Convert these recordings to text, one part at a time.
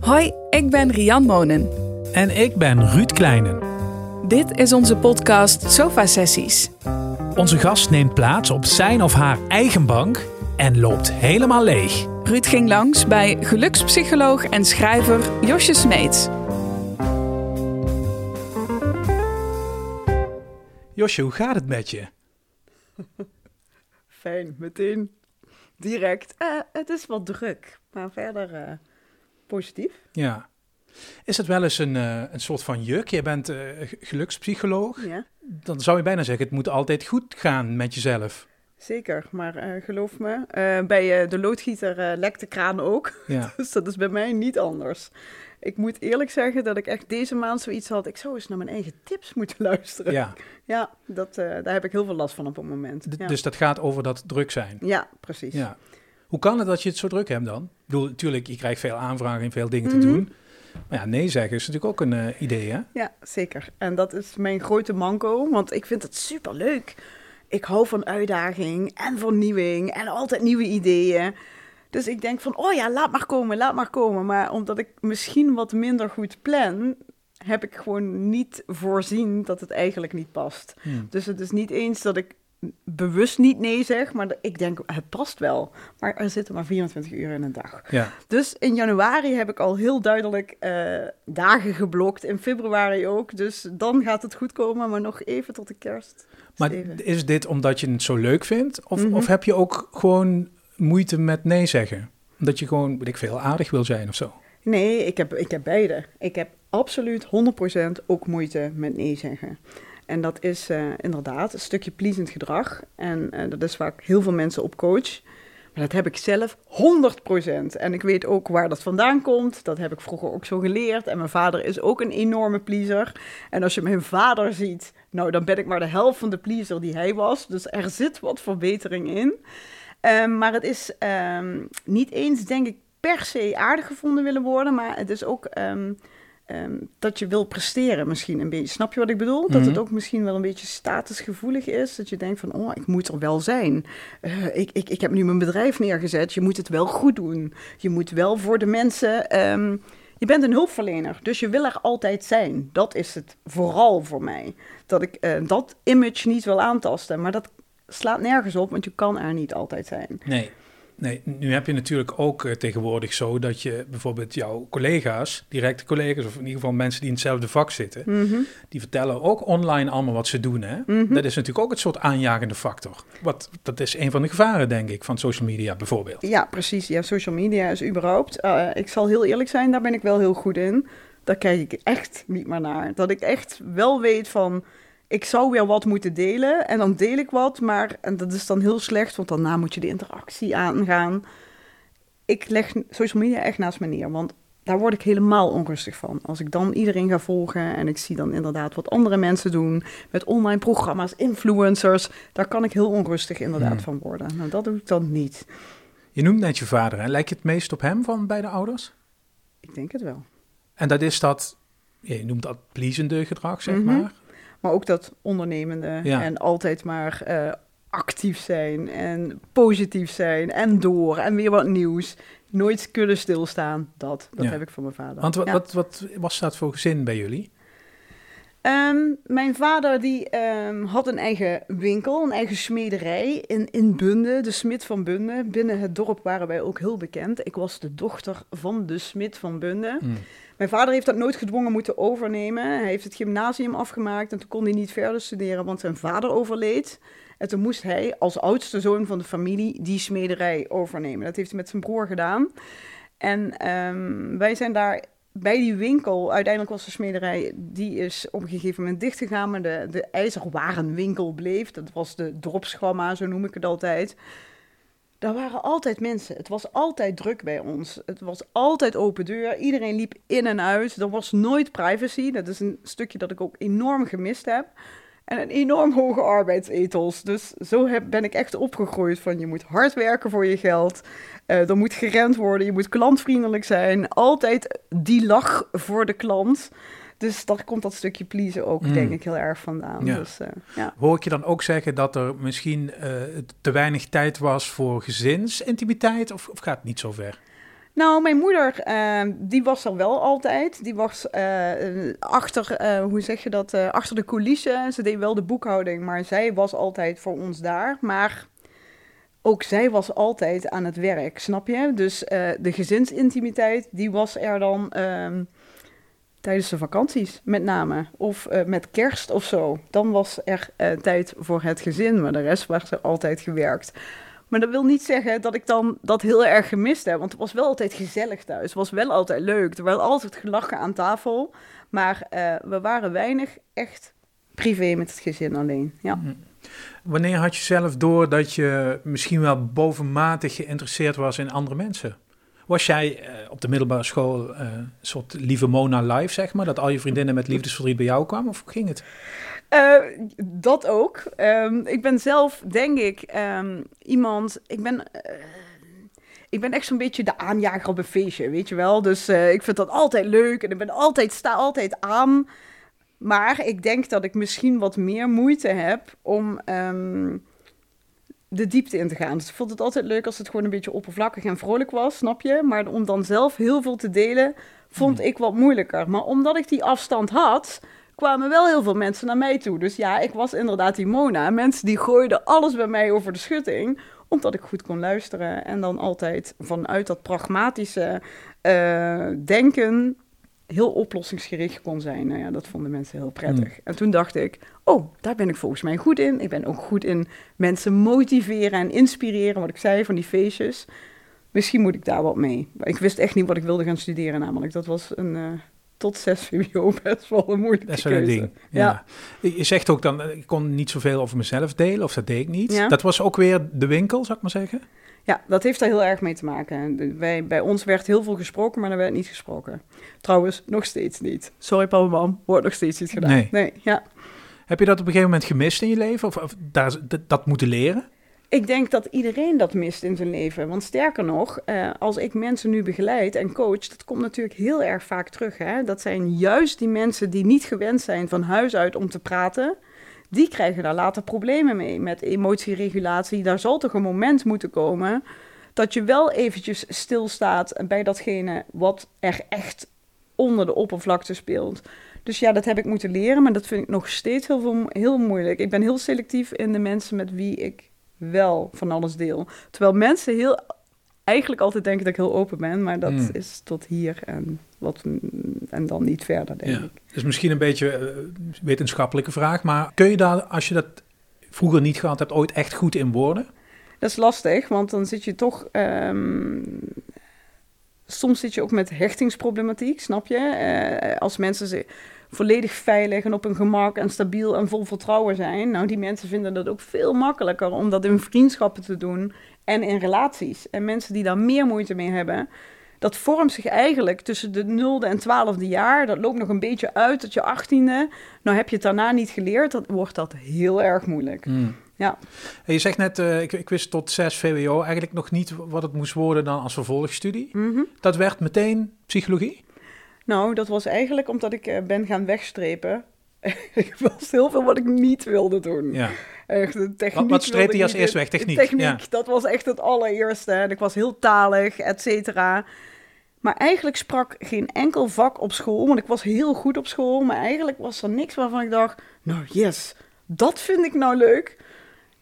Hoi, ik ben Rian Monen. En ik ben Ruud Kleinen. Dit is onze podcast Sofa Sessies. Onze gast neemt plaats op zijn of haar eigen bank en loopt helemaal leeg. Ruud ging langs bij gelukspsycholoog en schrijver Josje Smeets. Josje, hoe gaat het met je? Fijn, meteen direct. Eh, het is wat druk, maar verder eh, positief. Ja. Is het wel eens een, eh, een soort van juk? Je bent eh, gelukspsycholoog. Ja, Dan zou je bijna zeggen, het moet altijd goed gaan met jezelf. zeker. Maar eh, geloof me, bij de loodgieter lekt de kraan ook. Ja. Dus dat is bij mij niet anders. Ik moet eerlijk zeggen dat ik echt deze maand zoiets had. Ik zou eens naar mijn eigen tips moeten luisteren. ja. Ja, dat, daar heb ik heel veel last van op het moment. D- Ja, Dus dat gaat over dat druk zijn. ja precies. Ja. Hoe kan het dat je het zo druk hebt dan? Ik bedoel, natuurlijk, je krijgt veel aanvragen en veel dingen Mhm. te doen. Maar ja, nee zeggen is natuurlijk ook een eh, idee, hè? Ja, zeker. En dat is mijn grote manco, want ik vind het super leuk. Ik hou van uitdaging en vernieuwing en altijd nieuwe ideeën. Dus ik denk van, oh ja, laat maar komen, laat maar komen. Maar omdat ik misschien wat minder goed plan, heb ik gewoon niet voorzien dat het eigenlijk niet past. Hmm. Dus het is niet eens dat ik bewust niet nee zeg, maar ik denk, het past wel. Maar er zitten maar 24 uur in een dag. Ja. Dus in januari heb ik al heel duidelijk eh, dagen geblokt. In februari ook. Dus dan gaat het goed komen, maar nog even tot de kerst. Maar Even. is dit omdat je het zo leuk vindt? Of, Mhm. of heb je ook gewoon moeite met nee zeggen? Omdat je gewoon, weet ik veel, aardig wil zijn of zo? Nee, ik heb, ik heb beide. Ik heb absoluut 100% ook moeite met nee zeggen. En dat is eh, inderdaad een stukje pleasend gedrag. En eh, dat is waar ik heel veel mensen op coach. Maar dat heb ik zelf 100%. En ik weet ook waar dat vandaan komt. Dat heb ik vroeger ook zo geleerd. En mijn vader is ook een enorme pleaser. En als je mijn vader ziet, nou dan ben ik maar de helft van de pleaser die hij was. Dus er zit wat verbetering in. Ehm, maar het is ehm, niet eens, denk ik, per se aardig gevonden willen worden. Maar het is ook ehm, ehm, dat je wil presteren misschien een beetje. Snap je wat ik bedoel? Dat het Mhm. ook misschien wel een beetje statusgevoelig is. Dat je denkt van, oh, ik moet er wel zijn. Eh, ik, ik, ik heb nu mijn bedrijf neergezet. Je moet het wel goed doen. Je moet wel voor de mensen... ehm, je bent een hulpverlener, dus je wil er altijd zijn. Dat is het vooral voor mij. Dat ik eh, dat image niet wil aantasten. Maar dat slaat nergens op, want je kan er niet altijd zijn. Nee. Nee, nu heb je natuurlijk ook eh, tegenwoordig zo dat je bijvoorbeeld jouw collega's, directe collega's, of in ieder geval mensen die in hetzelfde vak zitten, Mhm. die vertellen ook online allemaal wat ze doen. Hè? Mhm. Dat is natuurlijk ook het soort aanjagende factor. Wat, dat is een van de gevaren, denk ik, van social media bijvoorbeeld. Ja, precies. Ja, social media is überhaupt. eh, ik zal heel eerlijk zijn, daar ben ik wel heel goed in. Daar kijk ik echt niet meer naar. Dat ik echt wel weet van. Ik zou weer wat moeten delen en dan deel ik wat, maar en dat is dan heel slecht, want daarna moet je de interactie aangaan. Ik leg social media echt naast me neer, want daar word ik helemaal onrustig van. Als ik dan iedereen ga volgen en ik zie dan inderdaad wat andere mensen doen met online programma's, influencers, daar kan ik heel onrustig inderdaad Hmm. van worden. Nou, dat doe ik dan niet. Je noemt net je vader, hè? lijkt je het meest op hem van beide ouders? Ik denk het wel. En dat is dat, je noemt dat pleasende gedrag, zeg Mhm. maar. Maar ook dat ondernemende Ja. en altijd maar eh, actief zijn en positief zijn en door en weer wat nieuws. Nooit kunnen stilstaan. Dat, dat Ja. heb ik van mijn vader. Want wat, Ja. wat, wat was dat voor gezin bij jullie? Ehm, mijn vader die ehm, had een eigen winkel, een eigen smederij in, in Bunde, de smid van Bunde. Binnen het dorp waren wij ook heel bekend. Ik was de dochter van de smid van Bunde. Hmm. Mijn vader heeft dat nooit gedwongen moeten overnemen. Hij heeft het gymnasium afgemaakt en toen kon hij niet verder studeren, want zijn vader overleed. En toen moest hij als oudste zoon van de familie die smederij overnemen. Dat heeft hij met zijn broer gedaan. En ehm, wij zijn daar bij die winkel, uiteindelijk was de smederij, die is op een gegeven moment dichtgegaan, maar de, de ijzerwarenwinkel bleef. Dat was de dorpsgamma, zo noem ik het altijd. Daar waren altijd mensen. Het was altijd druk bij ons. Het was altijd open deur. Iedereen liep in en uit. Er was nooit privacy. Dat is een stukje dat ik ook enorm gemist heb. En een enorm hoge arbeidsethos. Dus zo heb, ben ik echt opgegroeid van je moet hard werken voor je geld. Eh, er moet gerend worden. Je moet klantvriendelijk zijn. Altijd die lach voor de klant. Dus daar komt dat stukje pleasen ook, Mm. denk ik, heel erg vandaan. Ja. Dus, eh, ja. Hoor ik je dan ook zeggen dat er misschien eh, te weinig tijd was voor gezinsintimiteit? Of, of gaat het niet zo ver? Nou, mijn moeder, eh, die was er wel altijd. Die was eh, achter, hoe zeg je dat, achter de coulissen. Ze deed wel de boekhouding, maar zij was altijd voor ons daar. Maar ook zij was altijd aan het werk, snap je? Dus de gezinsintimiteit, die was er dan ehm, tijdens de vakanties, met name. Of eh, met kerst of zo. Dan was er eh, tijd voor het gezin, maar de rest was er altijd gewerkt. Maar dat wil niet zeggen dat ik dan dat heel erg gemist heb. Want het was wel altijd gezellig thuis. Het was wel altijd leuk. Er werd altijd gelachen aan tafel. Maar eh, we waren weinig echt privé met het gezin alleen. Ja. Mhm. Wanneer had je zelf door dat je misschien wel bovenmatig geïnteresseerd was in andere mensen? Was jij eh, op de middelbare school eh, een soort lieve Mona live, zeg maar? Dat al je vriendinnen met liefdesverdriet bij jou kwamen? Of ging het? Eh, dat ook. Ehm, ik ben zelf, denk ik, ehm, iemand. Ik ben. ik ben echt zo'n beetje de aanjager op een feestje, weet je wel. Dus ik vind dat altijd leuk en ik ben altijd, sta altijd aan. Maar ik denk dat ik misschien wat meer moeite heb om ehm, de diepte in te gaan. Dus ik vond het altijd leuk als het gewoon een beetje oppervlakkig en vrolijk was, snap je? Maar om dan zelf heel veel te delen, vond Hmm. ik wat moeilijker. Maar omdat ik die afstand had, kwamen wel heel veel mensen naar mij toe. Dus ja, ik was inderdaad die Mona. Mensen die gooiden alles bij mij over de schutting, omdat ik goed kon luisteren. En dan altijd vanuit dat pragmatische eh, denken heel oplossingsgericht kon zijn. Nou ja, dat vonden mensen heel prettig. En toen dacht ik, oh, daar ben ik volgens mij goed in. Ik ben ook goed in mensen motiveren en inspireren, wat ik zei, van die feestjes. Misschien moet ik daar wat mee. Ik wist echt niet wat ik wilde gaan studeren namelijk. Dat was een eh, tot 6 VWO best wel een moeilijke Dat is wel een keuze. ding. Ja. Ja. Je zegt ook dan, eh, ik kon niet zoveel over mezelf delen, of dat deed ik niet. Ja. Dat was ook weer de winkel, zou ik maar zeggen. Ja, dat heeft daar heel erg mee te maken. Wij, bij ons werd heel veel gesproken, maar er werd niet gesproken. Trouwens, nog steeds niet. Sorry, papa en mam, wordt nog steeds niet gedaan. Nee. ja. Heb je dat op een gegeven moment gemist in je leven? Of, of daar, dat, dat moeten leren? Ik denk dat iedereen dat mist in zijn leven. Want sterker nog, eh, als ik mensen nu begeleid en coach, dat komt natuurlijk heel erg vaak terug. Hè? Dat zijn juist die mensen die niet gewend zijn van huis uit om te praten. Die krijgen daar later problemen mee met emotieregulatie. Daar zal toch een moment moeten komen dat je wel eventjes stilstaat bij datgene wat er echt onder de oppervlakte speelt. Dus ja, dat heb ik moeten leren, maar dat vind ik nog steeds heel, veel, heel moeilijk. Ik ben heel selectief in de mensen met wie ik wel van alles deel. Terwijl mensen heel, eigenlijk altijd denken dat ik heel open ben, maar dat Mm. is tot hier en, wat, en dan niet verder, denk Ja. ik. Is misschien een beetje een wetenschappelijke vraag, maar kun je daar, als je dat vroeger niet gehad hebt, ooit echt goed in worden? Dat is lastig, want dan zit je toch. ehm, soms zit je ook met hechtingsproblematiek, snap je? Eh, als mensen ze volledig veilig en op hun gemak en stabiel en vol vertrouwen zijn. Nou, die mensen vinden dat ook veel makkelijker om dat in vriendschappen te doen en in relaties. En mensen die daar meer moeite mee hebben. Dat vormt zich eigenlijk tussen de 0e en 12e jaar. Dat loopt nog een beetje uit tot je 18e. Nou heb je het daarna niet geleerd, dan wordt dat heel erg moeilijk. Ja. En je zegt net, eh, ik, ik wist tot 6 VWO eigenlijk nog niet wat het moest worden dan als vervolgstudie. Mhm. Dat werd meteen psychologie? Nou, dat was eigenlijk omdat ik eh, ben gaan wegstrepen. Er was heel veel wat ik niet wilde doen. Ja. Echt, de techniek Wat, wat streep wilde je als eerst weg? Techniek. Techniek, Ja. dat was echt het allereerste. En ik was heel talig, et cetera. Maar eigenlijk sprak geen enkel vak op school, want ik was heel goed op school. Maar eigenlijk was er niks waarvan ik dacht, nou yes, dat vind ik nou leuk.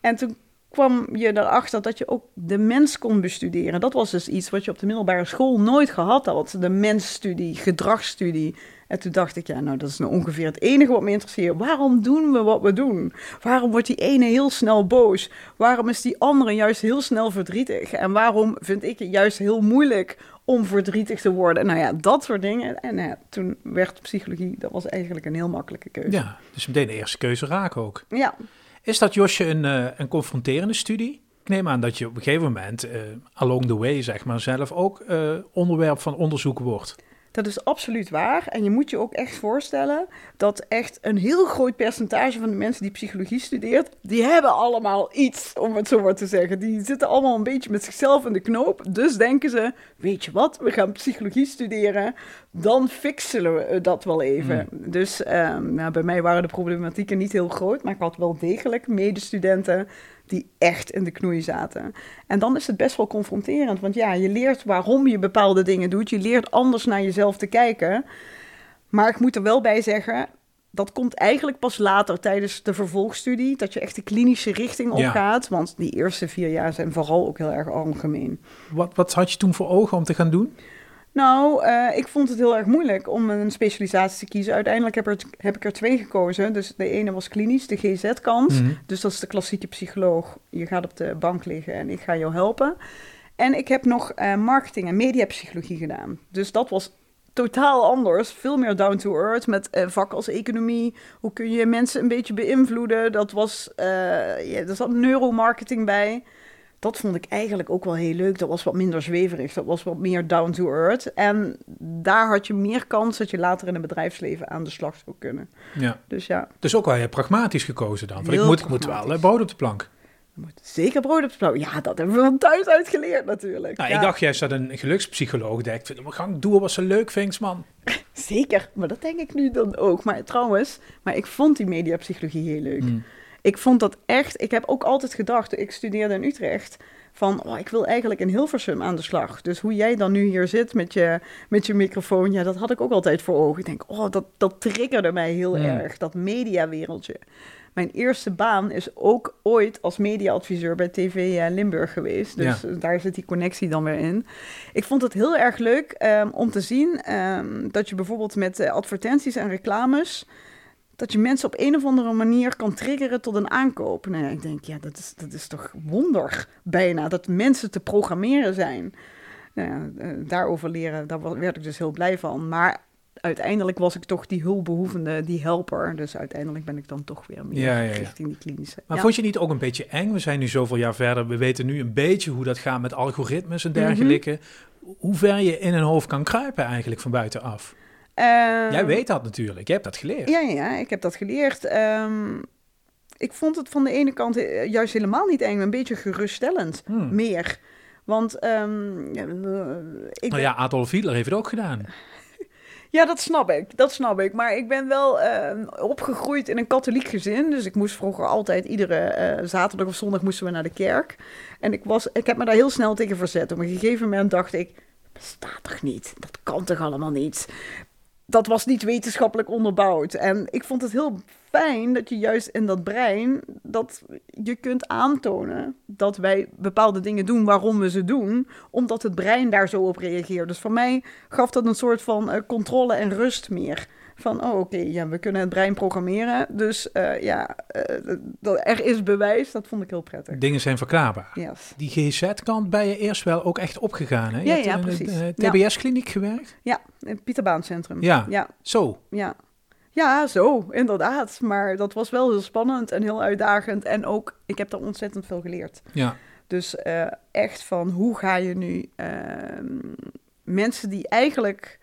En toen kwam je erachter dat je ook de mens kon bestuderen. Dat was dus iets wat je op de middelbare school nooit gehad had. De mensstudie, gedragsstudie. En toen dacht ik, ja, nou, dat is nou ongeveer het enige wat me interesseert. Waarom doen we wat we doen? Waarom wordt die ene heel snel boos? Waarom is die andere juist heel snel verdrietig? En waarom vind ik het juist heel moeilijk om verdrietig te worden? Nou ja, dat soort dingen. En ja, toen werd psychologie, dat was eigenlijk een heel makkelijke keuze. ja, dus meteen de eerste keuze raak ook. ja. Is dat, Josje, een, eh, een confronterende studie? Ik neem aan dat je op een gegeven moment, eh, along the way zeg maar, zelf ook eh, onderwerp van onderzoek wordt. Dat is absoluut waar. En je moet je ook echt voorstellen dat echt een heel groot percentage van de mensen die psychologie studeert, die hebben allemaal iets, om het zo maar te zeggen. Die zitten allemaal een beetje met zichzelf in de knoop. Dus denken ze, weet je wat, we gaan psychologie studeren, dan fixen we dat wel even. Dus ehm, nou, bij mij waren de problematieken niet heel groot, maar ik had wel degelijk medestudenten die echt in de knoei zaten. En dan is het best wel confronterend, want ja, je leert waarom je bepaalde dingen doet. Je leert anders naar jezelf te kijken. Maar ik moet er wel bij zeggen, dat komt eigenlijk pas later tijdens de vervolgstudie, dat je echt de klinische richting Ja. opgaat. Want die eerste vier jaar zijn vooral ook heel erg algemeen. Wat, wat had je toen voor ogen om te gaan doen? Nou, eh, ik vond het heel erg moeilijk om een specialisatie te kiezen. Uiteindelijk heb, er, heb ik er twee gekozen. Dus de ene was klinisch, de GZ-kant. Mhm. Dus dat is de klassieke psycholoog. Je gaat op de bank liggen en ik ga jou helpen. En ik heb nog eh, marketing en mediapsychologie gedaan. Dus dat was totaal anders. Veel meer down to earth met eh, vakken als economie. Hoe kun je mensen een beetje beïnvloeden? Dat was, ja, er zat neuromarketing bij. Dat vond ik eigenlijk ook wel heel leuk. Dat was wat minder zweverig. Dat was wat meer down to earth. En daar had je meer kans dat je later in het bedrijfsleven aan de slag zou kunnen. Ja. Dus ja, Dus ook wel heel pragmatisch gekozen dan. Want ik moet, ik moet wel eh, brood op de plank. er moet zeker brood op de plank. Ja, dat hebben we van thuis uit geleerd natuurlijk. Nou, ja, Ik dacht juist dat een gelukspsycholoog denkt, we gaan doen wat ze leuk vindt, man. Zeker, maar dat denk ik nu dan ook. Maar trouwens, maar ik vond die mediapsychologie heel leuk. Mm. Ik vond dat echt, ik heb ook altijd gedacht, ik studeerde in Utrecht, van oh, ik wil eigenlijk in Hilversum aan de slag. Dus hoe jij dan nu hier zit met je, met je microfoon, ja, dat had ik ook altijd voor ogen. Ik denk, oh, dat, dat triggerde mij heel erg, dat mediawereldje. Mijn eerste baan is ook ooit als mediaadviseur bij TV eh, Limburg geweest. Dus Ja. eh, daar zit die connectie dan weer in. Ik vond het heel erg leuk ehm, om te zien ehm, dat je bijvoorbeeld met eh, advertenties en reclames dat je mensen op een of andere manier kan triggeren tot een aankoop. Nou ja, ik denk, ja, dat is, dat is toch wonder bijna, dat mensen te programmeren zijn. Nou ja, eh, daarover leren, daar werd ik dus heel blij van. Maar uiteindelijk was ik toch die hulpbehoevende, die helper. Dus uiteindelijk ben ik dan toch weer meer Ja, ja, ja. richting die klinische. Maar vond je niet ook een beetje eng? We zijn nu zoveel jaar verder. We weten nu een beetje hoe dat gaat met algoritmes en dergelijke. Hoe ver je in een hoofd kan kruipen eigenlijk van buitenaf. Eh, Jij weet dat natuurlijk. Jij hebt dat geleerd. Ja, ja, ik heb dat geleerd. Ehm, ik vond het van de ene kant eh, juist helemaal niet eng, een beetje geruststellend. Hmm. Meer. Want ehm, eh, ik Nou ja, Adolf Hitler heeft het ook gedaan. Ja, dat snap ik. Dat snap ik. Maar ik ben wel opgegroeid in een katholiek gezin. Dus ik moest vroeger altijd, iedere eh, zaterdag of zondag moesten we naar de kerk. En ik, was, ik heb me daar heel snel tegen verzet. Op een gegeven moment dacht ik, bestaat toch niet? Dat kan toch allemaal niet? Dat was niet wetenschappelijk onderbouwd. En ik vond het heel fijn dat je juist in dat brein, dat je kunt aantonen dat wij bepaalde dingen doen waarom we ze doen, omdat het brein daar zo op reageert. Dus voor mij gaf dat een soort van eh, controle en rust meer. Van, oh oké, ja, we kunnen het brein programmeren. Dus eh, ja, eh, dat er is bewijs. Dat vond ik heel prettig. Dingen zijn verklaarbaar. Yes. Die GZ-kant ben je eerst wel ook echt opgegaan. Hè? Je Ja, hebt ja, in precies. de Ja. TBS-kliniek gewerkt. Ja, in het Pieterbaancentrum. Ja. ja, Zo. ja. Ja, zo, inderdaad. Maar dat was wel heel spannend en heel uitdagend. En ook, ik heb daar ontzettend veel geleerd. Ja. Dus eh, echt van hoe ga je nu ehm, mensen die eigenlijk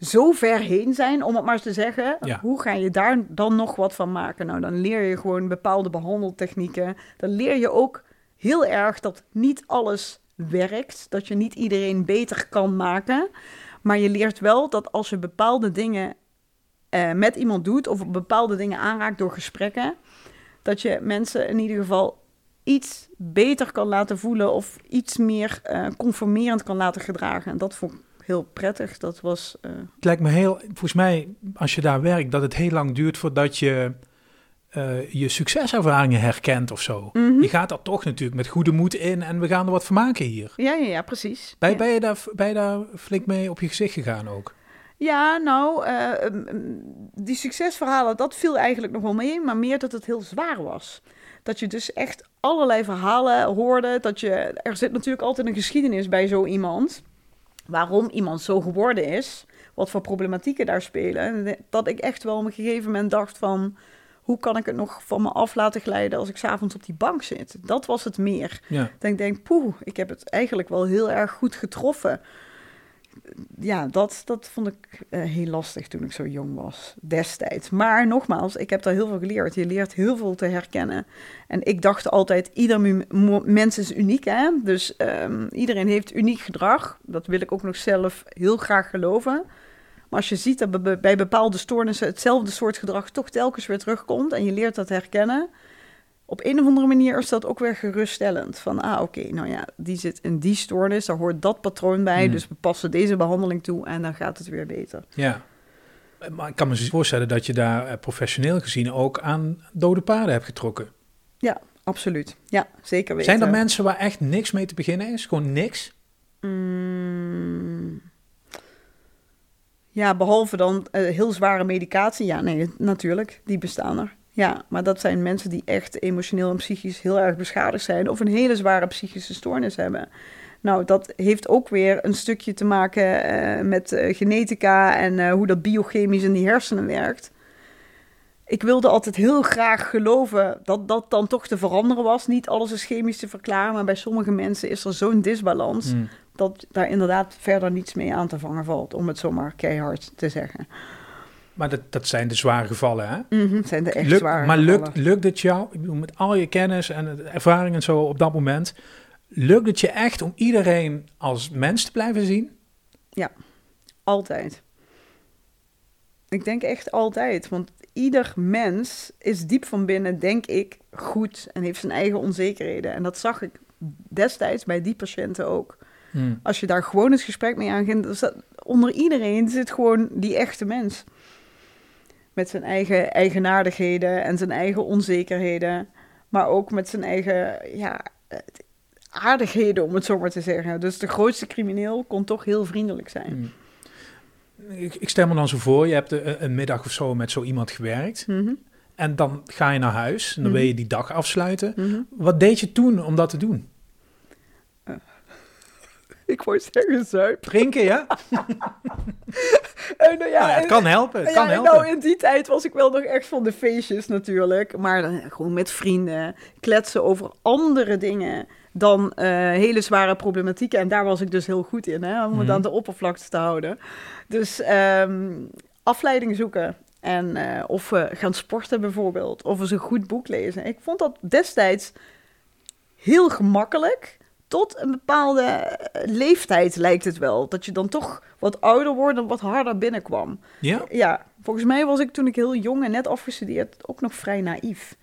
zo ver heen zijn, om het maar eens te zeggen, Ja. hoe ga je daar dan nog wat van maken? Nou, dan leer je gewoon bepaalde behandeltechnieken. Dan leer je ook heel erg dat niet alles werkt, dat je niet iedereen beter kan maken. Maar je leert wel dat als je bepaalde dingen eh, met iemand doet of bepaalde dingen aanraakt door gesprekken, dat je mensen in ieder geval iets beter kan laten voelen of iets meer eh, conformerend kan laten gedragen. En dat vond ik heel prettig. Dat was. eh, Het lijkt me heel, volgens mij, als je daar werkt, dat het heel lang duurt voordat je eh, je succeservaringen herkent of zo. mhm. Je gaat daar toch natuurlijk met goede moed in en we gaan er wat van maken hier. Ja, ja, ja, precies. Ben, ja. ben, je daar, ben je daar flink mee op je gezicht gegaan ook? Ja, nou, eh, die succesverhalen, dat viel eigenlijk nog wel mee, maar meer dat het heel zwaar was. Dat je dus echt allerlei verhalen hoorde. Dat je, er zit natuurlijk altijd een geschiedenis bij zo iemand. Waarom iemand zo geworden is. Wat voor problematieken daar spelen. En Dat ik echt wel op een gegeven moment dacht van... Hoe kan ik het nog van me af laten glijden als ik s'avonds op die bank zit? Dat was het meer. Ja. Dat ik denk, poeh, ik heb het eigenlijk wel heel erg goed getroffen. Ja, dat, dat vond ik eh, heel lastig toen ik zo jong was, destijds. Maar nogmaals, ik heb daar heel veel geleerd. Je leert heel veel te herkennen. En ik dacht altijd, ieder mens is uniek, hè? Dus ehm, iedereen heeft uniek gedrag. Dat wil ik ook nog zelf heel graag geloven. Maar als je ziet dat bij bepaalde stoornissen hetzelfde soort gedrag toch telkens weer terugkomt... en je leert dat herkennen... op een of andere manier is dat ook weer geruststellend. Van, ah, oké, nou ja, die zit in die stoornis, daar hoort dat patroon bij, Hmm. dus we passen deze behandeling toe en dan gaat het weer beter. Ja. Maar ik kan me voorstellen dat je daar eh, professioneel gezien ook aan dode paarden hebt getrokken. Ja, absoluut. Ja, zeker weten. Zijn er mensen waar echt niks mee te beginnen is? Gewoon niks? Mm. Ja, behalve dan eh, heel zware medicatie. Ja, nee, natuurlijk, die bestaan er. Ja, maar dat zijn mensen die echt emotioneel en psychisch heel erg beschadigd zijn of een hele zware psychische stoornis hebben. Nou, dat heeft ook weer een stukje te maken eh, met eh, genetica en eh, hoe dat biochemisch in die hersenen werkt. Ik wilde altijd heel graag geloven dat dat dan toch te veranderen was. Niet alles is chemisch te verklaren, maar bij sommige mensen is er zo'n disbalans Hmm. dat daar inderdaad verder niets mee aan te vangen valt, om het zomaar keihard te zeggen. Maar dat, dat zijn de zware gevallen, hè? Mhm, zijn de echt zware maar lukt, gevallen. lukt het jou, ik bedoel, met al je kennis en ervaring en zo op dat moment, lukt het je echt om iedereen als mens te blijven zien? Altijd. Ik denk echt altijd, want ieder mens is diep van binnen, denk ik, goed en heeft zijn eigen onzekerheden. En dat zag ik destijds bij die patiënten ook. Hmm. Als je daar gewoon het gesprek mee staat onder iedereen zit gewoon die echte mens. Met zijn eigen eigenaardigheden en zijn eigen onzekerheden. Maar ook met zijn eigen ja, aardigheden, om het zo maar te zeggen. Dus de grootste crimineel kon toch heel vriendelijk zijn. Hmm. Ik, ik stel me dan zo voor, je hebt een, een middag of zo met zo iemand gewerkt. Mhm, En dan ga je naar huis en dan Mhm. wil je die dag afsluiten. mhm. Wat deed je toen om dat te doen? Ik wou zeggen zuip. Drinken, ja? Eh, nou ja, Nou ja, het en- kan helpen, het ja, kan helpen. Nou, in die tijd was ik wel nog echt van de feestjes natuurlijk. Maar dan gewoon met vrienden kletsen over andere dingen dan eh, hele zware problematieken. En daar was ik dus heel goed in, hè, om het Mhm. aan de oppervlakte te houden. Dus ehm, afleiding zoeken. En eh, of we gaan sporten bijvoorbeeld. Of eens een goed boek lezen. Ik vond dat destijds heel gemakkelijk. Tot een bepaalde eh, leeftijd lijkt het wel. Dat je dan toch wat ouder wordt en wat harder binnenkwam. Ja? Ja, volgens mij was ik toen ik heel jong en net afgestudeerd ook nog vrij naïef.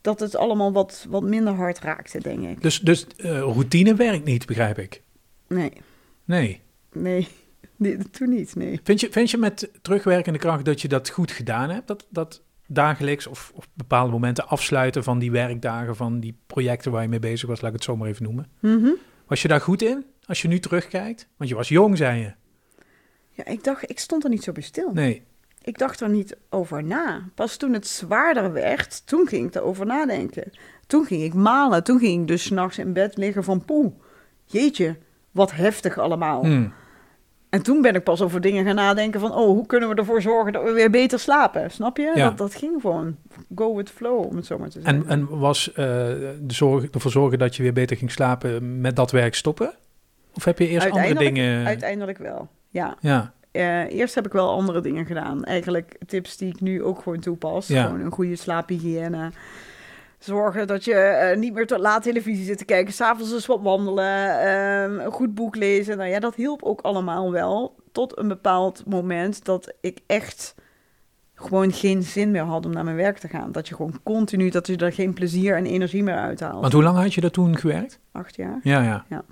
Dat het allemaal wat, wat minder hard raakte, denk ik. Dus, dus eh, routine werkt niet, begrijp ik. Nee, Nee. nee, nee toen niet, nee. Vind je, vind je met terugwerkende kracht dat je dat goed gedaan hebt? Dat, dat dagelijks of op bepaalde momenten afsluiten van die werkdagen, van die projecten waar je mee bezig was, laat ik het zo maar even noemen. Mhm. Was je daar goed in als je nu terugkijkt? Want je was jong, zei je. Ja, ik dacht, ik stond er niet zo bij stil. Nee. Ik dacht er niet over na. Pas toen het zwaarder werd, toen ging ik erover nadenken. Toen ging ik malen. Toen ging ik dus 's nachts in bed liggen van poeh, jeetje, wat heftig allemaal. Hmm. En toen ben ik pas over dingen gaan nadenken van, oh, hoe kunnen we ervoor zorgen dat we weer beter slapen? Snap je? Ja. Dat, dat ging gewoon go with flow, om het zo maar te zeggen. En, en was eh, de zorg, ervoor zorgen dat je weer beter ging slapen met dat werk stoppen? Of heb je eerst andere dingen? Uiteindelijk wel, ja. Ja, Eh, eerst heb ik wel andere dingen gedaan. Eigenlijk tips die ik nu ook gewoon toepas. Ja. Gewoon een goede slaaphygiëne. Zorgen dat je eh, niet meer tot laat televisie zit te kijken. S'avonds eens wat wandelen. ehm, een goed boek lezen. Nou ja, dat hielp ook allemaal wel. Tot een bepaald moment dat ik echt gewoon geen zin meer had om naar mijn werk te gaan. Dat je gewoon continu, dat je er geen plezier en energie meer uithaalt. want hoe lang had je daar toen gewerkt? Acht jaar. Ja, ja. Ja.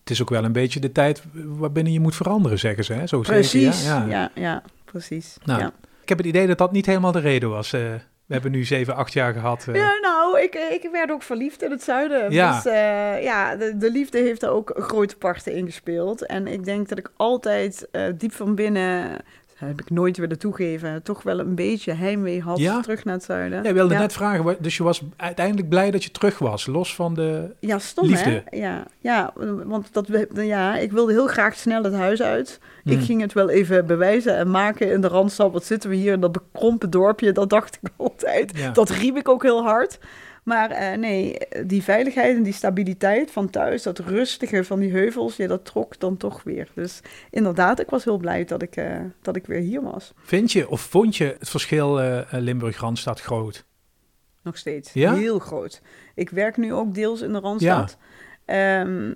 Het is ook wel een beetje de tijd waarbinnen je moet veranderen, zeggen ze. Hè? Zo Precies, jaar. ja, ja, precies. Nou, ja. Ik heb het idee dat dat niet helemaal de reden was. Eh, we hebben nu zeven, acht jaar gehad. eh. Ja, nou, ik, ik werd ook verliefd in het zuiden. Ja. Dus eh, ja, de, de liefde heeft daar ook grote parten in gespeeld. En ik denk dat ik altijd eh, diep van binnen, dat heb ik nooit willen toegeven, toch wel een beetje heimwee had Ja? terug naar het zuiden. Jij wilde ja. net vragen, dus je was uiteindelijk blij dat je terug was, los van de... Ja, stom Liefde. hè? Ja, ja, want dat, ja, ik wilde heel graag snel het huis uit. Ik Hmm. ging het wel even bewijzen en maken in de Randstad. Wat zitten we hier in dat bekrompen dorpje? Dat dacht ik altijd. Ja. Dat riep ik ook heel hard. Maar eh, nee, die veiligheid en die stabiliteit van thuis, dat rustige van die heuvels, ja, dat trok dan toch weer. Dus inderdaad, ik was heel blij dat ik, eh, dat ik weer hier was. Vind je of vond je het verschil eh, Limburg-Randstad groot? Nog steeds. Ja? Heel groot. Ik werk nu ook deels in de Randstad. Ehm,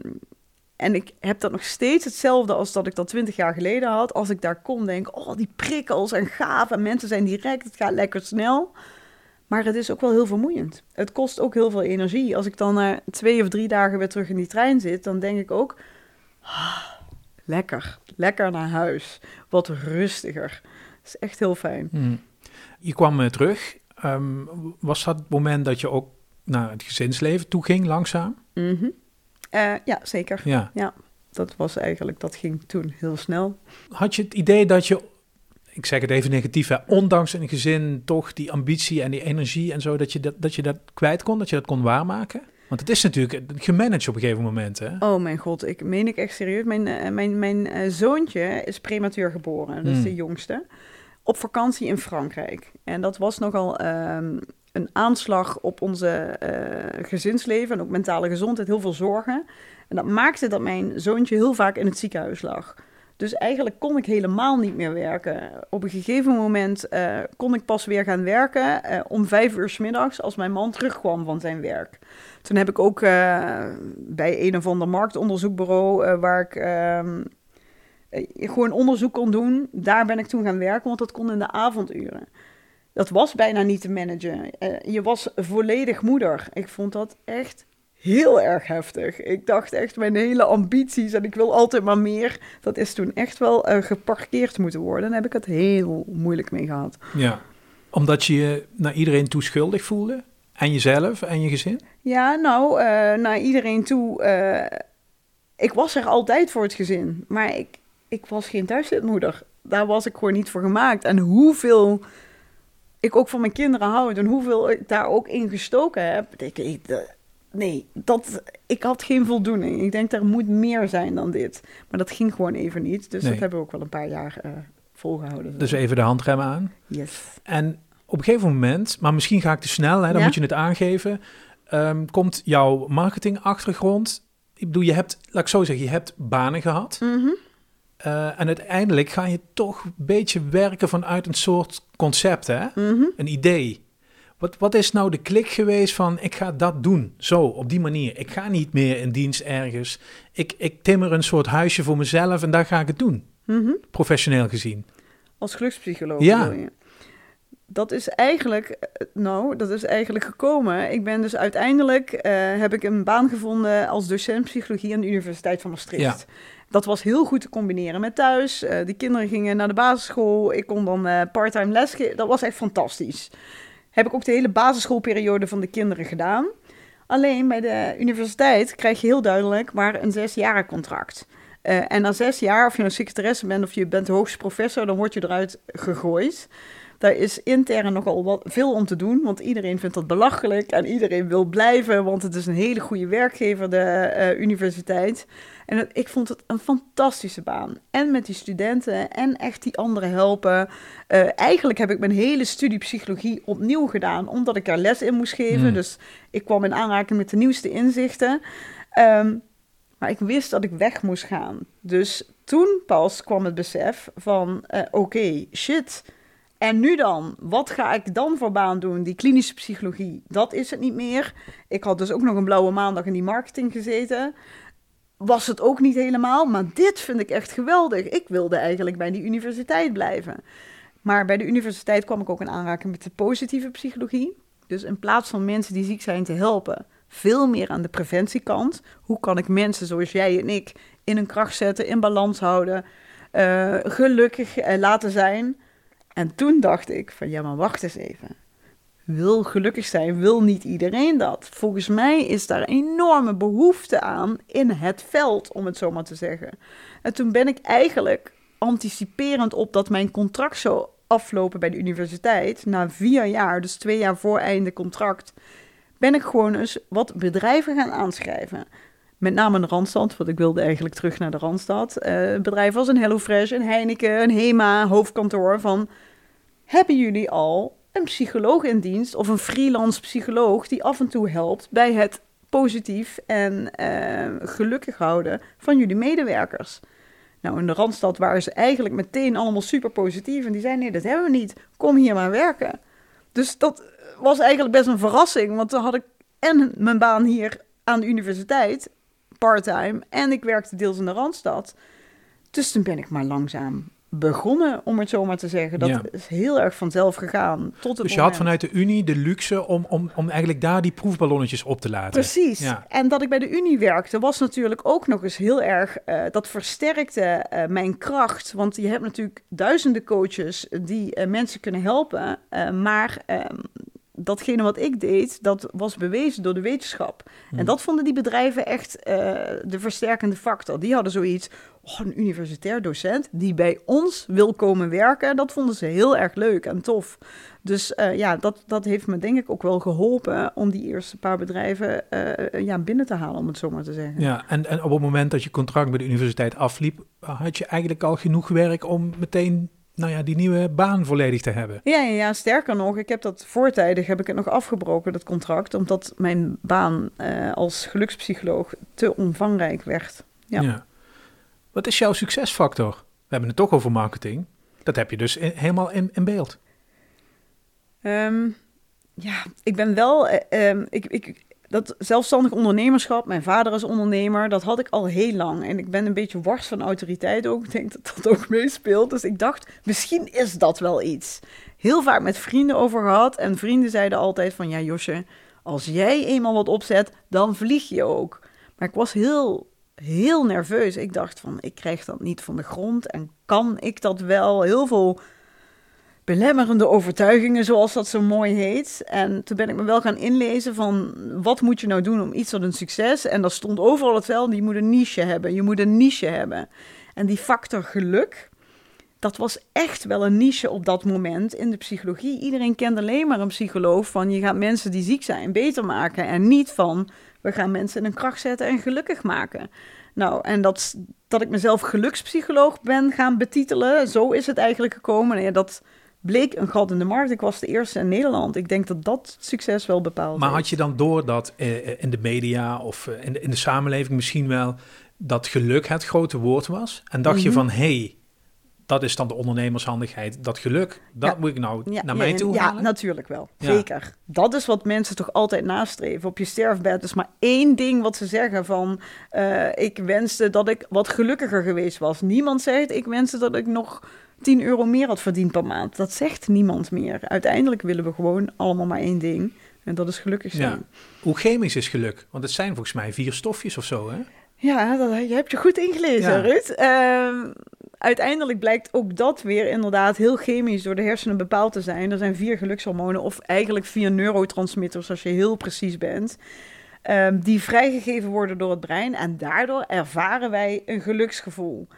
en ik heb dat nog steeds hetzelfde als dat ik dat twintig jaar geleden had. Als ik daar kom, denk ik, oh, die prikkels en gaaf. En mensen zijn direct, het gaat lekker snel. Maar het is ook wel heel vermoeiend. Het kost ook heel veel energie. Als ik dan na twee of drie dagen weer terug in die trein zit, dan denk ik ook... "Ah, lekker, lekker naar huis. Wat rustiger. Dat is echt heel fijn. Hm. Je kwam eh, terug. Ehm, was dat het moment dat je ook naar het gezinsleven toe ging, langzaam? Eh, ja, zeker. Ja. Dat was eigenlijk, dat ging toen heel snel. Had je het idee dat je, ik zeg het even negatief, hè, ondanks een gezin toch die ambitie en die energie en zo, dat je dat, dat je dat kwijt kon, dat je dat kon waarmaken? Want het is natuurlijk gemanaged op een gegeven moment, hè? Oh mijn god, ik meen ik echt serieus. Mijn, eh, mijn, mijn eh, zoontje is prematuur geboren, dus Hmm. de jongste. Op vakantie in Frankrijk. En dat was nogal ehm, een aanslag op onze eh, gezinsleven en ook mentale gezondheid. Heel veel zorgen. En dat maakte dat mijn zoontje heel vaak in het ziekenhuis lag. Dus eigenlijk kon ik helemaal niet meer werken. Op een gegeven moment eh, kon ik pas weer gaan werken eh, om vijf uur 's middags als mijn man terugkwam van zijn werk. Toen heb ik ook eh, bij een of ander marktonderzoekbureau waar ik ehm, eh, gewoon onderzoek kon doen. Daar ben ik toen gaan werken, want dat kon in de avonduren. Dat was bijna niet te managen. Je was volledig moeder. Ik vond dat echt heel erg heftig. Ik dacht echt, mijn hele ambities en ik wil altijd maar meer. Dat is toen echt wel eh, geparkeerd moeten worden. Daar heb ik het heel moeilijk mee gehad. Ja. Omdat je je naar iedereen toe schuldig voelde? En jezelf en je gezin? Ja, nou, eh, naar iedereen toe. eh, ik was er altijd voor het gezin, maar ik, ik was geen thuiszitmoeder. Daar was ik gewoon niet voor gemaakt. En hoeveel ik ook van mijn kinderen houd en hoeveel ik daar ook in gestoken heb. Ik, ik, nee, dat, ik had geen voldoening. Ik denk, er moet meer zijn dan dit. Maar dat ging gewoon even niet. Dus Nee. dat hebben we ook wel een paar jaar eh, volgehouden. Dus even de handrem aan. Yes. En op een gegeven moment, maar misschien ga ik te snel, hè, dan Ja. moet je het aangeven. ehm, komt jouw marketingachtergrond. Ik bedoel, je hebt, laat ik zo zeggen, je hebt banen gehad. Eh, en uiteindelijk ga je toch een beetje werken vanuit een soort concept, hè? Mhm. een idee. Wat, wat is nou de klik geweest van ik ga dat doen, zo, op die manier. Ik ga niet meer in dienst ergens. Ik, ik timmer een soort huisje voor mezelf en daar ga ik het doen, Mhm. professioneel gezien. Als gelukspsycholoog Ja. Dat is eigenlijk, eh, nou, dat is eigenlijk gekomen. Ik ben dus uiteindelijk, eh, heb ik een baan gevonden als docent psychologie aan de Universiteit van Maastricht. Dat was heel goed te combineren met thuis. Eh de kinderen gingen naar de basisschool. Ik kon dan eh parttime lesgeven. Dat was echt fantastisch. Heb ik ook de hele basisschoolperiode van de kinderen gedaan. Alleen bij de universiteit krijg je heel duidelijk maar een zesjaren contract. Eh, en na zes jaar, of je nou secretaresse bent of je bent de hoogste professor, dan word je eruit gegooid. Daar is intern nogal wat, veel om te doen, want iedereen vindt dat belachelijk en iedereen wil blijven, want het is een hele goede werkgever, de eh, universiteit. En het- ik vond het een fantastische baan. En met die studenten en echt die anderen helpen. Eh, eigenlijk heb ik mijn hele studie psychologie opnieuw gedaan, omdat ik daar les in moest geven. Hmm. Dus ik kwam in aanraking met de nieuwste inzichten. Ehm, maar ik wist dat ik weg moest gaan. Dus toen pas kwam het besef van, eh, oké, shit. En nu dan? Wat ga ik dan voor baan doen? Die klinische psychologie, dat is het niet meer. Ik had dus ook nog een blauwe maandag in die marketing gezeten. Was het ook niet helemaal, maar dit vind ik echt geweldig. Ik wilde eigenlijk bij die universiteit blijven. Maar bij de universiteit kwam ik ook in aanraking met de positieve psychologie. Dus in plaats van mensen die ziek zijn te helpen, veel meer aan de preventiekant. Hoe kan ik mensen zoals jij en ik in hun kracht zetten, in balans houden, eh, gelukkig eh, laten zijn? En toen dacht ik van ja, maar wacht eens even. Wil gelukkig zijn, wil niet iedereen dat? Volgens mij is daar enorme behoefte aan in het veld, om het zo maar te zeggen. En toen ben ik eigenlijk anticiperend op dat mijn contract zou aflopen bij de universiteit, na vier jaar, dus twee jaar voor einde contract, ben ik gewoon eens wat bedrijven gaan aanschrijven. Met name de Randstad, want ik wilde eigenlijk terug naar de Randstad. Eh bedrijven als een HelloFresh, een Heineken, een Hema, hoofdkantoor van... Hebben jullie al een psycholoog in dienst of een freelance psycholoog die af en toe helpt bij het positief en eh, gelukkig houden van jullie medewerkers? Nou, in de Randstad waren ze eigenlijk meteen allemaal super positief en die zeiden nee, dat hebben we niet. Kom hier maar werken. Dus dat was eigenlijk best een verrassing, want dan had ik en mijn baan hier aan de universiteit, parttime, en ik werkte deels in de Randstad. Dus toen ben ik maar langzaam begonnen, om het zo maar te zeggen. Dat Ja. is heel erg vanzelf gegaan. Tot het Dus je had vanuit de Unie de luxe om, om, om eigenlijk daar die proefballonnetjes op te laten. Precies. Ja. En dat ik bij de Unie werkte, was natuurlijk ook nog eens heel erg. eh, dat versterkte eh, mijn kracht. Want je hebt natuurlijk duizenden coaches die eh, mensen kunnen helpen. maar ehm, datgene wat ik deed, dat was bewezen door de wetenschap. Hmm. En dat vonden die bedrijven echt de versterkende factor. Die hadden zoiets. Oh, een universitair docent die bij ons wil komen werken, dat vonden ze heel erg leuk en tof. Dus eh, ja, dat, dat heeft me denk ik ook wel geholpen om die eerste paar bedrijven eh, ja, binnen te halen, om het zo maar te zeggen. Ja, en, en op het moment dat je contract bij de universiteit afliep, had je eigenlijk al genoeg werk om meteen nou ja, die nieuwe baan volledig te hebben. Ja, ja, ja, sterker nog, ik heb dat voortijdig heb ik het nog afgebroken, dat contract, omdat mijn baan eh, als gelukspsycholoog te omvangrijk werd. Ja. Wat is jouw succesfactor? We hebben het toch over marketing. Dat heb je dus helemaal in, in beeld. Ehm, ja, ik ben wel. eh, ehm, ik, ik, dat zelfstandig ondernemerschap, mijn vader is ondernemer, dat had ik al heel lang. En ik ben een beetje wars van autoriteit ook. Ik denk dat dat ook meespeelt. Dus ik dacht, misschien is dat wel iets. Heel vaak met vrienden over gehad. En vrienden zeiden altijd van, ja Josje, als jij eenmaal wat opzet, dan vlieg je ook. Maar ik was heel, heel nerveus. Ik dacht van, ik krijg dat niet van de grond. En kan ik dat wel? Heel veel belemmerende overtuigingen, zoals dat zo mooi heet. En toen ben ik me wel gaan inlezen van wat moet je nou doen om iets tot een succes. En daar stond overal hetzelfde, je moet een niche hebben, je moet een niche hebben. En die factor geluk, dat was echt wel een niche op dat moment in de psychologie. Iedereen kende alleen maar een psycholoog van je gaat mensen die ziek zijn beter maken. En niet van we gaan mensen in een kracht zetten en gelukkig maken. Nou, en dat, dat ik mezelf gelukspsycholoog ben gaan betitelen, zo is het eigenlijk gekomen. En ja, dat bleek een gat in de markt. Ik was de eerste in Nederland. Ik denk dat dat succes wel bepaald Maar had je dan door dat eh, in de media of eh, in, de, in de samenleving misschien wel dat geluk het grote woord was? En dacht je Mhm. van, hé, hey, dat is dan de ondernemershandigheid, dat geluk, dat Ja. moet ik nou Ja, naar ja, mij toe Ja, halen? natuurlijk wel. Ja. Zeker. Dat is wat mensen toch altijd nastreven. Op je sterfbed is maar één ding wat ze zeggen van... eh, ik wenste dat ik wat gelukkiger geweest was. Niemand zegt, ik wenste dat ik nog 10 euro meer had verdiend per maand. Dat zegt niemand meer. Uiteindelijk willen we gewoon allemaal maar één ding. En dat is gelukkig zijn. Ja. Hoe chemisch is geluk? Want het zijn volgens mij vier stofjes of zo, hè? Ja, dat, je hebt je goed ingelezen, Ja. Ruud. Ehm, uiteindelijk blijkt ook dat weer inderdaad heel chemisch door de hersenen bepaald te zijn. Er zijn vier gelukshormonen, of eigenlijk vier neurotransmitters als je heel precies bent, ehm, die vrijgegeven worden door het brein. En daardoor ervaren wij een geluksgevoel.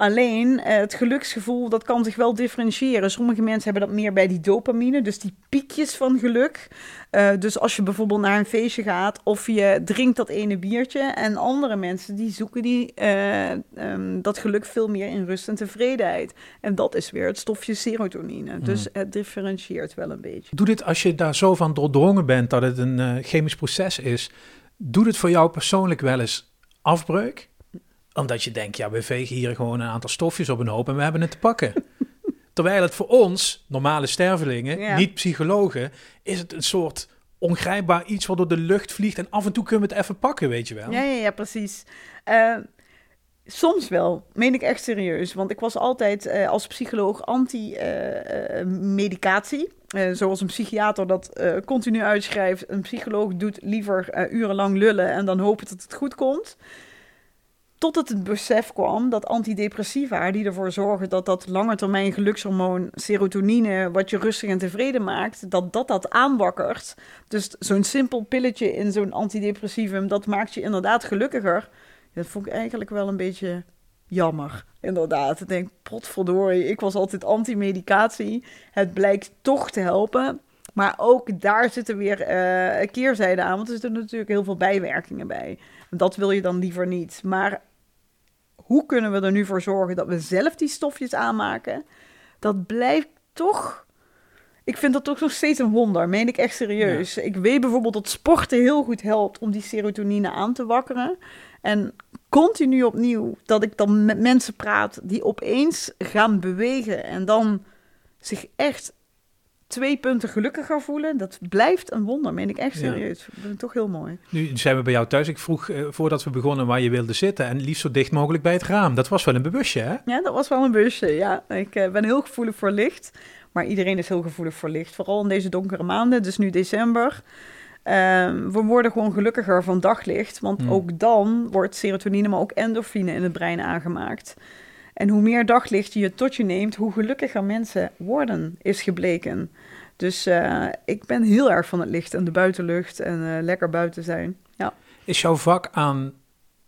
Alleen eh, het geluksgevoel, dat kan zich wel differentiëren. Sommige mensen hebben dat meer bij die dopamine, dus die piekjes van geluk. Eh, dus als je bijvoorbeeld naar een feestje gaat of je drinkt dat ene biertje. En andere mensen die zoeken die, eh, ehm, dat geluk veel meer in rust en tevredenheid. En dat is weer het stofje serotonine. Dus het differentieert wel een beetje. Doe dit als je daar zo van doordrongen bent dat het een chemisch proces is. Doet het voor jou persoonlijk wel eens afbreuk? Omdat je denkt, ja, we vegen hier gewoon een aantal stofjes op een hoop en we hebben het te pakken. Terwijl het voor ons, normale stervelingen, Ja. niet psychologen, is het een soort ongrijpbaar iets wat door de lucht vliegt en af en toe kunnen we het even pakken, weet je wel. Ja, ja, ja, precies. Eh, soms wel, meen ik echt serieus. Want ik was altijd eh, als psycholoog anti-medicatie. Eh, zoals een psychiater dat continu uitschrijft. Een psycholoog doet liever urenlang lullen en dan hopen dat het goed komt. Tot het besef kwam dat antidepressiva, die ervoor zorgen dat dat langetermijn gelukshormoon serotonine, wat je rustig en tevreden maakt, dat dat dat aanwakkert. Dus zo'n simpel pilletje in zo'n antidepressivum, dat maakt je inderdaad gelukkiger. Dat vond ik eigenlijk wel een beetje jammer, inderdaad. Ik denk, potverdorie, ik was altijd anti-medicatie. Het blijkt toch te helpen. Maar ook daar zitten weer eh keerzijden aan, want er zitten natuurlijk heel veel bijwerkingen bij. Dat wil je dan liever niet. Maar hoe kunnen we er nu voor zorgen dat we zelf die stofjes aanmaken? Dat blijft toch. Ik vind dat toch nog steeds een wonder, meen ik echt serieus. Ik weet bijvoorbeeld dat sporten heel goed helpt om die serotonine aan te wakkeren. En continu opnieuw dat ik dan met mensen praat die opeens gaan bewegen en dan zich echt twee punten gelukkiger voelen, dat blijft een wonder, meen ik echt Ja. serieus. Dat vind ik toch heel mooi. Nu zijn we bij jou thuis. Ik vroeg eh, voordat we begonnen waar je wilde zitten. En liefst zo dicht mogelijk bij het raam. Dat was wel een bewustje, hè? Ja, dat was wel een busje, ja. Ik eh, ben heel gevoelig voor licht, maar iedereen is heel gevoelig voor licht. Vooral in deze donkere maanden, dus nu december. Ehm, we worden gewoon gelukkiger van daglicht, want Hmm. ook dan wordt serotonine, maar ook endorfine in het brein aangemaakt. En hoe meer daglicht je tot je neemt, hoe gelukkiger mensen worden, is gebleken. Dus eh, ik ben heel erg van het licht en de buitenlucht en eh, lekker buiten zijn. Ja. Is jouw vak aan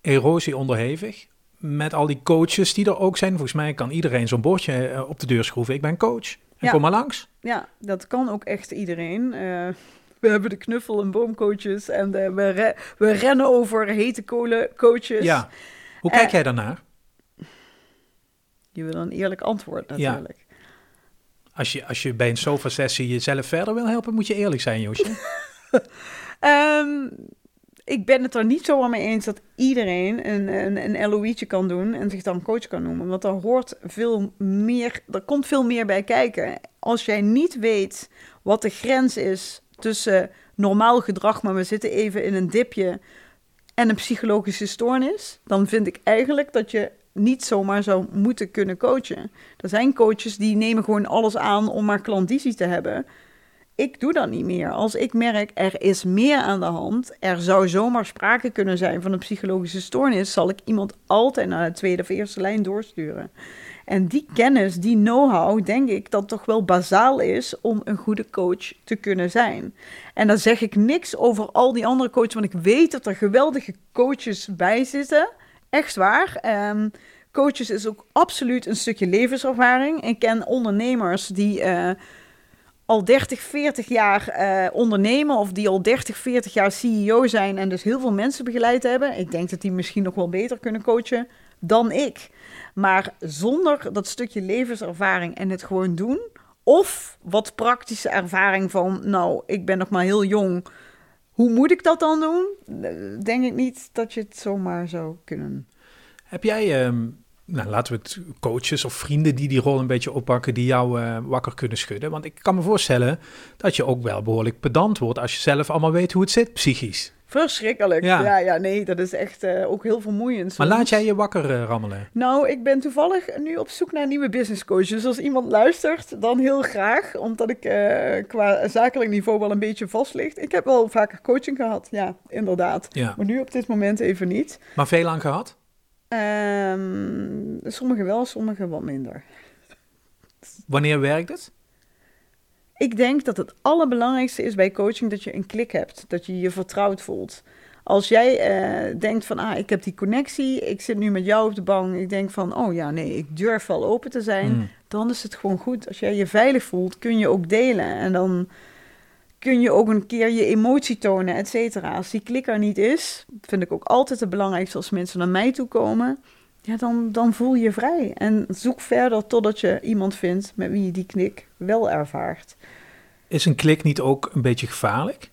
erosie onderhevig? Met al die coaches die er ook zijn. Volgens mij kan iedereen zo'n bordje eh, op de deur schroeven. Ik ben coach. En Ja. kom maar langs. Ja, dat kan ook echt iedereen. We hebben de knuffel- en boomcoaches en de, we, re- we rennen over hete kolen coaches. Ja. Hoe kijk jij daarnaar? Je wil een eerlijk antwoord Ja. natuurlijk. Als je, als je bij een sofa-sessie jezelf verder wil helpen, moet je eerlijk zijn, Josje. Ehm, ik ben het er niet zomaar mee eens dat iedereen een, een, een kan doen en zich dan coach kan noemen. Want er hoort veel meer, er komt veel meer bij kijken. Als jij niet weet wat de grens is tussen normaal gedrag, maar we zitten even in een dipje, en een psychologische stoornis, dan vind ik eigenlijk dat je niet zomaar zou moeten kunnen coachen. Er zijn coaches die nemen gewoon alles aan om maar klandizie te hebben. Ik doe dat niet meer. Als ik merk er is meer aan de hand, er zou zomaar sprake kunnen zijn van een psychologische stoornis, zal ik iemand altijd naar de tweede of eerste lijn doorsturen. En die kennis, die know-how, denk ik dat toch wel bazaal is om een goede coach te kunnen zijn. En dan zeg ik niks over al die andere coaches, want ik weet dat er geweldige coaches bij zitten. Echt waar. Ehm, coaches is ook absoluut een stukje levenservaring. Ik ken ondernemers die eh, al 30, 40 jaar eh, ondernemen of die al 30, 40 jaar CEO zijn en dus heel veel mensen begeleid hebben. Ik denk dat die misschien nog wel beter kunnen coachen dan ik. Maar zonder dat stukje levenservaring en het gewoon doen, of wat praktische ervaring van, nou, ik ben nog maar heel jong, hoe moet ik dat dan doen? Denk ik niet dat je het zomaar zou kunnen. Heb jij, ehm, nou, laten we het coaches of vrienden die die rol een beetje oppakken, die jou eh, wakker kunnen schudden? Want ik kan me voorstellen dat je ook wel behoorlijk pedant wordt als je zelf allemaal weet hoe het zit psychisch. Verschrikkelijk. Ja. Ja, ja, nee, dat is echt eh, ook heel vermoeiend. Maar soms. laat jij je wakker eh, rammelen? Nou, ik ben toevallig nu op zoek naar een nieuwe business coach. Dus als iemand luistert, dan heel graag. Omdat ik eh, qua zakelijk niveau wel een beetje vast ligt. Ik heb wel vaker coaching gehad, ja, inderdaad. Ja. Maar nu op dit moment even niet. Maar veel lang gehad? Ehm sommige wel, sommige wat minder. Wanneer werkt het? Ik denk dat het allerbelangrijkste is bij coaching dat je een klik hebt. Dat je je vertrouwd voelt. Als jij eh, denkt van, ah, ik heb die connectie, ik zit nu met jou op de bank. Ik denk van, oh ja, nee, ik durf wel open te zijn. Hmm. dan is het gewoon goed. Als jij je veilig voelt, kun je ook delen. En dan kun je ook een keer je emotie tonen, et cetera. Als die klik er niet is, vind ik ook altijd het belangrijkste als mensen naar mij toe komen. Ja, dan, dan voel je vrij. En zoek verder totdat je iemand vindt met wie je die klik wel ervaart. Is een klik niet ook een beetje gevaarlijk?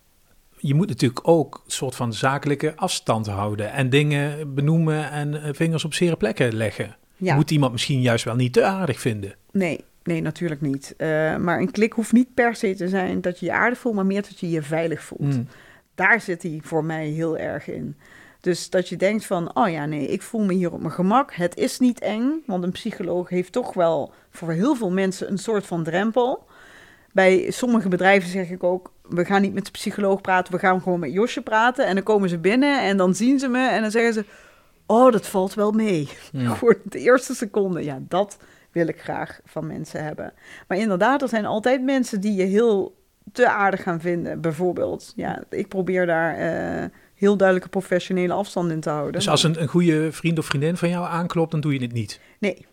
Je moet natuurlijk ook een soort van zakelijke afstand houden en dingen benoemen en eh, vingers op zere plekken leggen. Ja. Moet iemand misschien juist wel niet te aardig vinden? Nee, nee, natuurlijk niet. Eh, maar een klik hoeft niet per se te zijn dat je je aardig voelt, maar meer dat je je veilig voelt. Hmm. Daar zit hij voor mij heel erg in. Dus dat je denkt van, oh ja, nee, ik voel me hier op mijn gemak. Het is niet eng, want een psycholoog heeft toch wel voor heel veel mensen een soort van drempel. Bij sommige bedrijven zeg ik ook, we gaan niet met de psycholoog praten, we gaan gewoon met Josje praten. En dan komen ze binnen en dan zien ze me en dan zeggen ze, oh, dat valt wel mee. Ja. Voor de eerste seconde, ja, dat wil ik graag van mensen hebben. Maar inderdaad, er zijn altijd mensen die je heel te aardig gaan vinden, bijvoorbeeld. Ja, ik probeer daar eh, heel duidelijke professionele afstand in te houden. Dus als een, een goede vriend of vriendin van jou aanklopt, dan doe je het niet. Nee,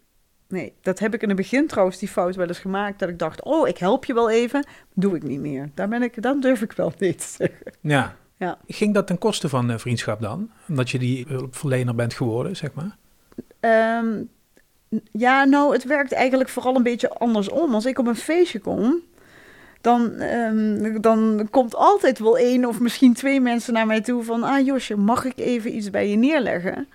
nee, dat heb ik in het begin trouwens die fout wel eens gemaakt. Dat ik dacht, oh, ik help je wel even. Doe ik niet meer. Daar ben ik, dan durf ik wel nee te zeggen. Ja. Ja. Ging dat ten koste van eh, vriendschap dan? Omdat je die hulpverlener bent geworden, zeg maar? Ehm, ja, nou, het werkt eigenlijk vooral een beetje andersom. Als ik op een feestje kom, dan, ehm, dan komt altijd wel één of misschien twee mensen naar mij toe van... Ah, Josje, mag ik even iets bij je neerleggen?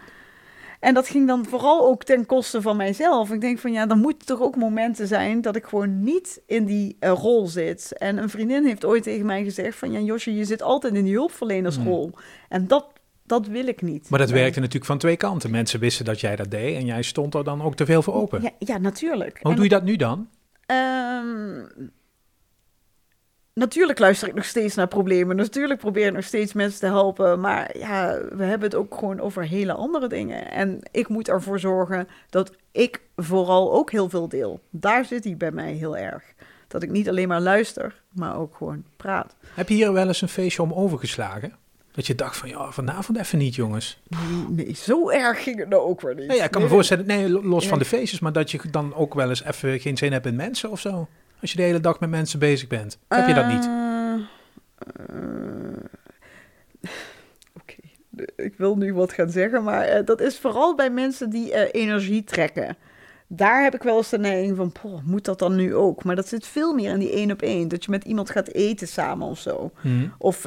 En dat ging dan vooral ook ten koste van mijzelf. Ik denk van ja, dan moeten toch ook momenten zijn dat ik gewoon niet in die eh, rol zit. En een vriendin heeft ooit tegen mij gezegd van ja, Josje, je zit altijd in die hulpverlenersrol. En dat, dat wil ik niet. Maar dat Nee. werkte natuurlijk van twee kanten. Mensen wisten dat jij dat deed en jij stond er dan ook te veel voor open. Ja, ja natuurlijk. Hoe En doe je dat nu dan? Ehm, natuurlijk luister ik nog steeds naar problemen. Natuurlijk probeer ik nog steeds mensen te helpen. Maar ja, we hebben het ook gewoon over hele andere dingen. En ik moet ervoor zorgen dat ik vooral ook heel veel deel. Daar zit hij bij mij heel erg. Dat ik niet alleen maar luister, maar ook gewoon praat. Heb je hier wel eens een feestje om overgeslagen? Dat je dacht van, ja, vanavond even niet, jongens. Nee, zo erg ging het nou ook weer niet. Nee, ja, ik kan Nee, me voorstellen, nee, lo- los van de feestjes, maar dat je dan ook wel eens even geen zin hebt in mensen of zo. Als je de hele dag met mensen bezig bent. Heb je dat niet? Eh, Oké, ik wil nu wat gaan zeggen, maar eh, dat is vooral bij mensen die eh, energie trekken. Daar heb ik wel eens de neiging van, poh, moet dat dan nu ook? Maar dat zit veel meer in die één op één. Dat je met iemand gaat eten samen of zo. Hm. Of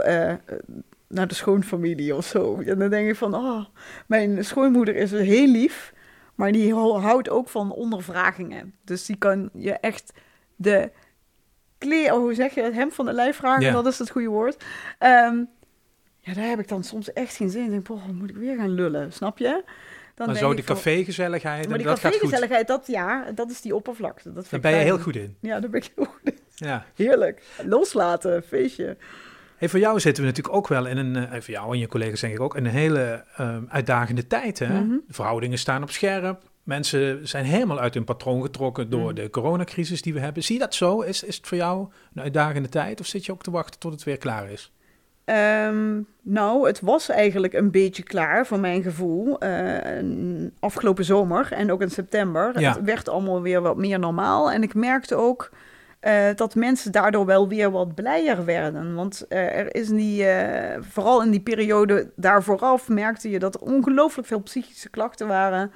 naar de schoonfamilie of zo. En dan denk ik van, oh, mijn schoonmoeder is heel lief, maar die ho- houdt ook van ondervragingen. Dus die kan je echt de kleer, oh, hoe zeg je het, hem van de lijf vragen, dat is het goede woord. Ehm, ja, daar heb ik dan soms echt geen zin in. Ik denk, boh, moet ik weer gaan lullen, snap je? Dan Maar zo de cafégezelligheid, Maar die dat gaat goed. cafégezelligheid, dat ja, dat is die oppervlakte. Dat vind Daar ben je heel goed in. Ja, daar ben ik heel goed in. Ja. Heerlijk. Loslaten, feestje. Hey, voor jou zitten we natuurlijk ook wel in een, eh, voor jou en je collega's denk ik ook, in een hele eh, uitdagende tijd. Hè? Mhm. De verhoudingen staan op scherp. Mensen zijn helemaal uit hun patroon getrokken door Mhm. de coronacrisis die we hebben. Zie je dat zo? Is, is het voor jou een uitdagende tijd of zit je ook te wachten tot het weer klaar is? Ehm, nou, het was eigenlijk een beetje klaar voor mijn gevoel. eh, afgelopen zomer en ook in september. Ja. Het werd allemaal weer wat meer normaal. En ik merkte ook eh, dat mensen daardoor wel weer wat blijer werden. Want eh, er is die, vooral in die periode daar vooraf merkte je dat er ongelooflijk veel psychische klachten waren.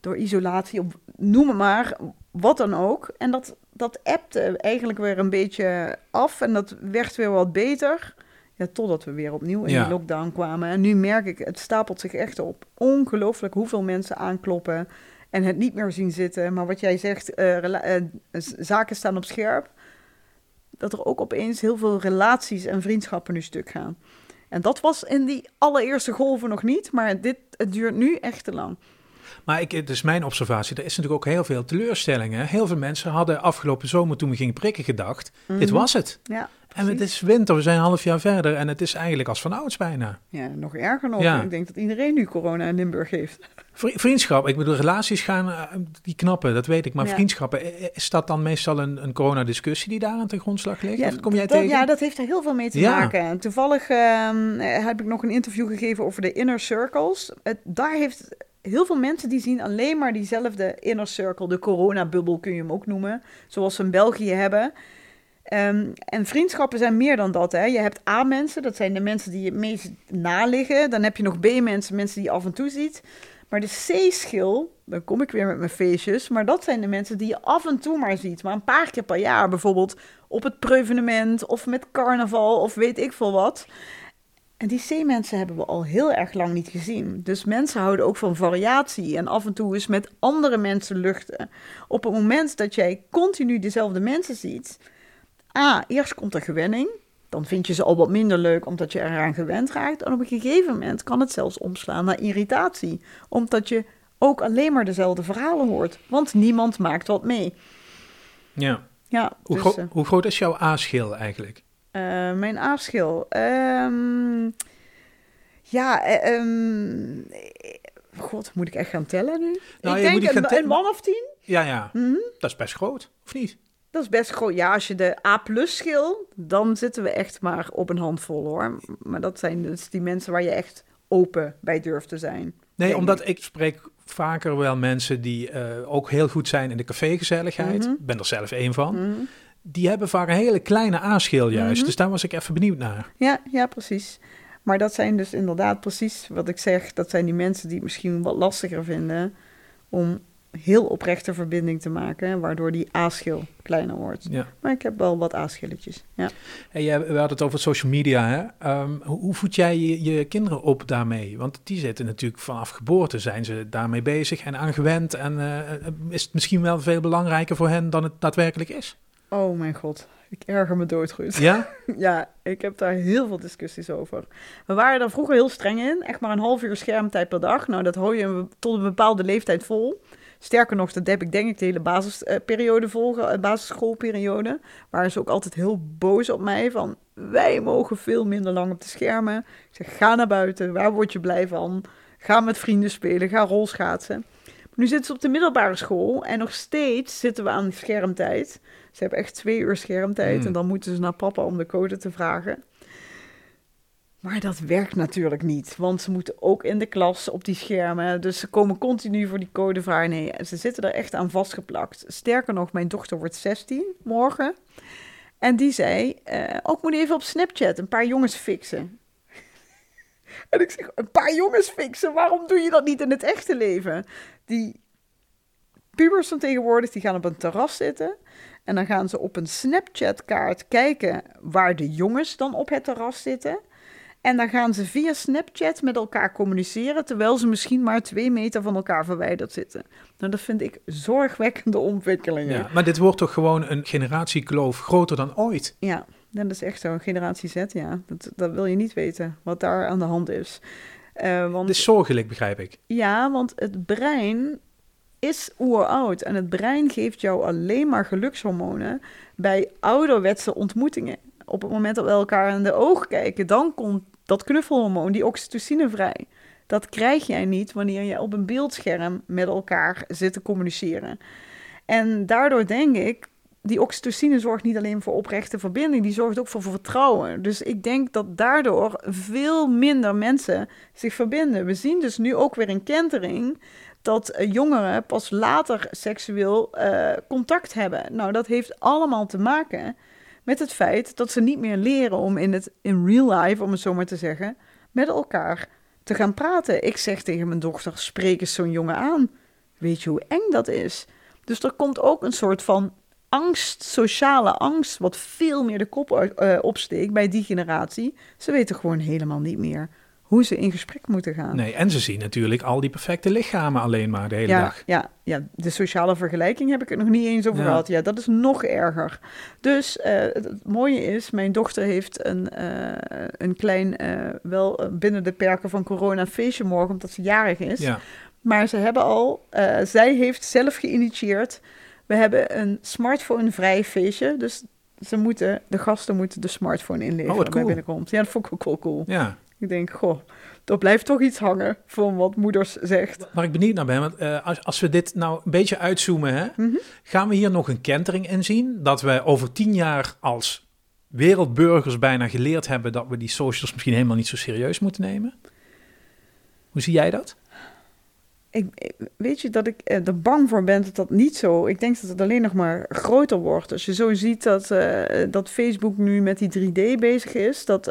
Door isolatie, of noem het maar, wat dan ook. En dat, dat appte eigenlijk weer een beetje af en dat werd weer wat beter. Ja, totdat we weer opnieuw in Ja. die lockdown kwamen. En nu merk ik, het stapelt zich echt op. Ongelooflijk hoeveel mensen aankloppen en het niet meer zien zitten. Maar wat jij zegt, eh, eh, zaken staan op scherp. Dat er ook opeens heel veel relaties en vriendschappen nu stuk gaan. En dat was in die allereerste golven nog niet, maar dit, het duurt nu echt te lang. Maar ik, het is mijn observatie, er is natuurlijk ook heel veel teleurstellingen. Heel veel mensen hadden afgelopen zomer toen we gingen prikken gedacht, dit was het. Ja, En het is winter, we zijn een half jaar verder en het is eigenlijk als van ouds bijna. Ja, nog erger nog. Ja. Ik denk dat iedereen nu corona in Limburg heeft. Vri- Vriendschap, ik bedoel, relaties gaan, eh, die knappen, dat weet ik. Maar Ja. vriendschappen, eh, eh, is dat dan meestal een, een coronadiscussie die daar aan ten grondslag ligt? of kom jij dat, tegen? Ja, dat heeft er heel veel mee te Ja. maken. En Toevallig ehm, heb ik nog een interview gegeven over de inner circles. Het, daar heeft heel veel mensen die zien alleen maar diezelfde inner circle, de coronabubbel kun je hem ook noemen, zoals we in België hebben. Ehm, en vriendschappen zijn meer dan dat. Hè. Je hebt A-mensen, dat zijn de mensen die je het meest naliggen. Dan heb je nog B-mensen, mensen die je af en toe ziet. Maar de C-schil, dan kom ik weer met mijn feestjes, maar dat zijn de mensen die je af en toe maar ziet. Maar een paar keer per jaar, bijvoorbeeld op het preuvenement of met carnaval of weet ik veel wat. En die C-mensen hebben we al heel erg lang niet gezien. Dus mensen houden ook van variatie en af en toe eens met andere mensen luchten. Op het moment dat jij continu dezelfde mensen ziet, A, eerst komt er gewenning. Dan vind je ze al wat minder leuk omdat je eraan gewend raakt. En op een gegeven moment kan het zelfs omslaan naar irritatie. Omdat je ook alleen maar dezelfde verhalen hoort. Want niemand maakt wat mee. Ja. Ja, Hoe, dus, gro- eh, hoe groot is jouw A-schil eigenlijk? Eh, mijn afschil. Ehm, ja, eh, ehm, God, moet ik echt gaan tellen nu? Nou, ik je moet denk een, een man of tien. Ja, ja, Mhm. dat is best groot, of niet? Dat is best groot. Ja, als je de A-plus schil, dan zitten we echt maar op een handvol hoor. Maar dat zijn dus die mensen waar je echt open bij durft te zijn. Nee, omdat ik spreek vaker wel mensen die eh, ook heel goed zijn in de cafégezelligheid. Mhm. Ik ben er zelf één van. Mhm. Die hebben vaak een hele kleine A-schil juist. Mhm. Dus daar was ik even benieuwd naar. Ja, ja, precies. Maar dat zijn dus inderdaad precies wat ik zeg. Dat zijn die mensen die het misschien wat lastiger vinden om heel oprechte verbinding te maken, waardoor die A-schil kleiner wordt. Ja. Maar ik heb wel wat A-schilletjes. Ja. Hey, we hadden het over social media. Hè? Ehm, hoe, hoe voed jij je, je kinderen op daarmee? Want die zitten natuurlijk vanaf geboorte, zijn ze daarmee bezig en aangewend. En eh, is het misschien wel veel belangrijker voor hen dan het daadwerkelijk is? Oh mijn god, ik erger me doodgoed. Ja? Ja, ik heb daar heel veel discussies over. We waren daar vroeger heel streng in. Echt maar een half uur schermtijd per dag. Nou, dat hou je tot een bepaalde leeftijd vol. Sterker nog, dat heb ik denk ik de hele basisperiode vol, ge- eh, basisschoolperiode. Waren ze ook altijd heel boos op mij van... Wij mogen veel minder lang op de schermen. Ik zeg, ga naar buiten. Waar word je blij van? Ga met vrienden spelen. Ga rolschaatsen. Nu zitten ze op de middelbare school en nog steeds zitten we aan schermtijd. Ze hebben echt twee uur schermtijd Hmm. en dan moeten ze naar papa om de code te vragen. Maar dat werkt natuurlijk niet, want ze moeten ook in de klas op die schermen. Dus ze komen continu voor die code vragen. Nee, ze zitten er echt aan vastgeplakt. Sterker nog, mijn dochter wordt 16 morgen. En die zei, eh ook moet even op Snapchat een paar jongens fixen. en ik zeg, een paar jongens fixen? Waarom doe je dat niet in het echte leven? Die pubers van tegenwoordig, die gaan op een terras zitten. En dan gaan ze op een Snapchat-kaart kijken waar de jongens dan op het terras zitten. En dan gaan ze via Snapchat met elkaar communiceren, terwijl ze misschien maar twee meter van elkaar verwijderd zitten. Nou, dat vind ik zorgwekkende ontwikkelingen. ja. Maar dit wordt toch gewoon een generatiekloof groter dan ooit? Ja, dat is echt zo. Generatie Z, ja. Dat, dat wil je niet weten, wat daar aan de hand is. Eh, want, Het is zorgelijk, begrijp ik. Ja, want het brein is oeroud. En het brein geeft jou alleen maar gelukshormonen bij ouderwetse ontmoetingen. Op het moment dat we elkaar in de ogen kijken, dan komt dat knuffelhormoon, die oxytocine, vrij. Dat krijg jij niet wanneer je op een beeldscherm met elkaar zit te communiceren. En daardoor denk ik, die oxytocine zorgt niet alleen voor oprechte verbinding, die zorgt ook voor vertrouwen. Dus ik denk dat daardoor veel minder mensen zich verbinden. We zien dus nu ook weer een kentering dat eh, jongeren pas later seksueel eh, contact hebben. Nou, dat heeft allemaal te maken met het feit dat ze niet meer leren om in het in real life, om het zo maar te zeggen, met elkaar te gaan praten. Ik zeg tegen mijn dochter: spreek eens zo'n jongen aan. Weet je hoe eng dat is? Dus er komt ook een soort van angst, sociale angst, wat veel meer de kop eh, opsteekt bij die generatie. Ze weten gewoon helemaal niet meer hoe ze in gesprek moeten gaan. Nee, en ze zien natuurlijk al die perfecte lichamen alleen maar de hele ja, dag. Ja, ja, de sociale vergelijking heb ik het nog niet eens over Ja. gehad. Ja, dat is nog erger. Dus eh, het, mooie is, mijn dochter heeft een, eh, een klein, eh, wel binnen de perken van corona feestje morgen, omdat ze jarig is. Ja. Maar ze hebben al, zij heeft zelf geïnitieerd. We hebben een smartphone-vrij feestje. Dus ze moeten, de gasten moeten de smartphone inleveren Oh, wat bij cool. binnenkomst. Ja, dat vond ik ook wel cool. ja. Ik denk, goh, er blijft toch iets hangen van wat moeders zegt. Waar ik benieuwd naar ben, want eh, als, als we dit nou een beetje uitzoomen, hè, Mhm. gaan we hier nog een kentering in zien? Dat we over tien jaar als wereldburgers bijna geleerd hebben dat we die socials misschien helemaal niet zo serieus moeten nemen? Hoe zie jij dat? Ik, weet je dat ik eh, er bang voor ben dat dat niet zo... Ik denk dat het alleen nog maar groter wordt. Als je zo ziet dat, eh, dat Facebook nu met die 3D bezig is... dat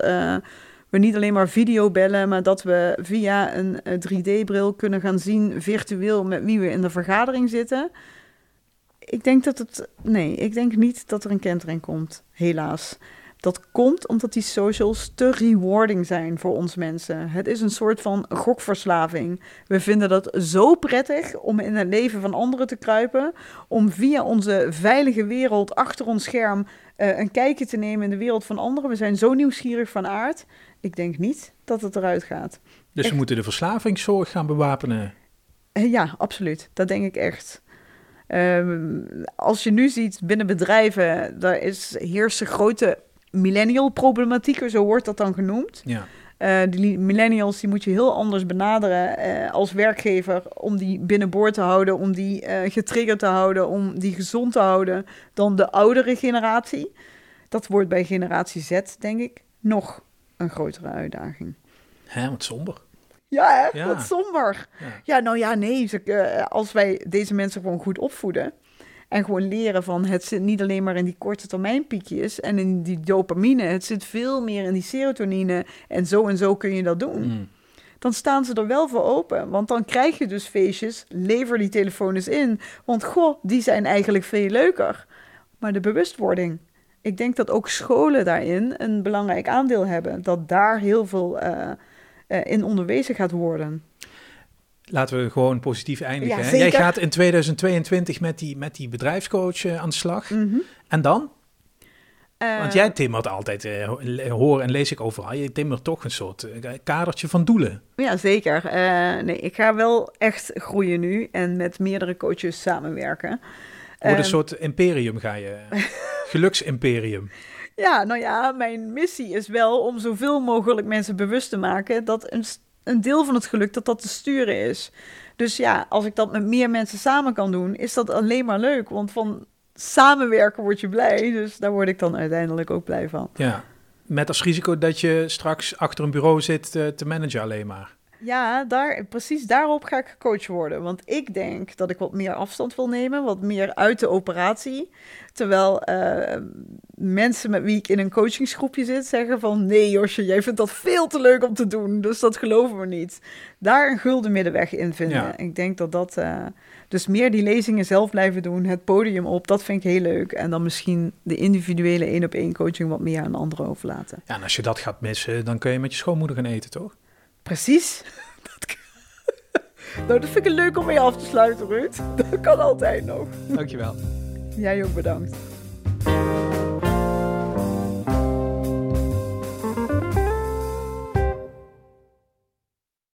we niet alleen maar video bellen... maar dat we via een eh, 3D-bril kunnen gaan zien... virtueel met wie we in de vergadering zitten. Ik denk dat het... Nee, ik denk niet dat er een kentering komt, helaas. Dat komt omdat die socials te rewarding zijn voor ons mensen. Het is een soort van gokverslaving. We vinden dat zo prettig om in het leven van anderen te kruipen. Om via onze veilige wereld achter ons scherm eh, een kijkje te nemen in de wereld van anderen. We zijn zo nieuwsgierig van aard. Ik denk niet dat het eruit gaat. Dus Echt? we moeten de verslavingszorg gaan bewapenen. Eh, Ja, absoluut. Dat denk ik echt. Ehm, als je nu ziet binnen bedrijven, daar is, heersen grote millennial problematieken, zo wordt dat dan genoemd. Ja. Eh, die millennials die moet je heel anders benaderen eh, als werkgever om die binnenboord te houden, om die getriggerd te houden, om die gezond te houden dan de oudere generatie. Dat wordt bij generatie Z, denk ik, nog een grotere uitdaging. Hè, wat somber. Ja, hè? Ja. wat somber. Ja. Ja, nou ja, nee. ze- eh, als wij deze mensen gewoon goed opvoeden en gewoon leren van het zit niet alleen maar in die korte termijn piekjes en in die dopamine, het zit veel meer in die serotonine en zo en zo kun je dat doen. Mm. dan staan ze er wel voor open. Want dan krijg je dus feestjes, lever die telefoon eens in. Want goh, die zijn eigenlijk veel leuker. Maar de bewustwording. Ik denk dat ook scholen daarin een belangrijk aandeel hebben. Dat daar heel veel uh, uh, in onderwezen gaat worden. Laten we gewoon positief eindigen. Ja? Jij gaat in 2022 met die, met die bedrijfscoach uh, aan de slag. Mm -hmm. En dan? Want jij timmert altijd, uh, hoor en lees ik overal, je timmert toch een soort kadertje van doelen. Ja, zeker. Uh, nee, ik ga wel echt groeien nu en met meerdere coaches samenwerken. Wordt een soort imperium ga je, geluksimperium. Ja, nou ja, mijn missie is wel om zoveel mogelijk mensen bewust te maken dat een, een deel van het geluk dat dat te sturen is. Dus ja, als ik dat met meer mensen samen kan doen, is dat alleen maar leuk. Want van samenwerken word je blij. Dus daar word ik dan uiteindelijk ook blij van. Ja, met als risico dat je straks achter een bureau zit uh, te managen alleen maar. Ja, daar, precies daarop ga ik gecoacht worden. Want ik denk dat ik wat meer afstand wil nemen, wat meer uit de operatie. Terwijl uh, mensen met wie ik in een coachingsgroepje zit zeggen van... nee Josje, jij vindt dat veel te leuk om te doen, dus dat geloven we niet. Daar een gulden middenweg in vinden. Ja. Ik denk dat dat... Uh, dus meer die lezingen zelf blijven doen, het podium op, dat vind ik heel leuk. En dan misschien de individuele één-op-één coaching wat meer aan anderen overlaten. Ja, en als je dat gaat missen, dan kun je met je schoonmoeder gaan eten, toch? Precies. Dat nou, dat vind ik leuk om mee af te sluiten, Ruud. Dat kan altijd nog. Dankjewel. Jij ook bedankt.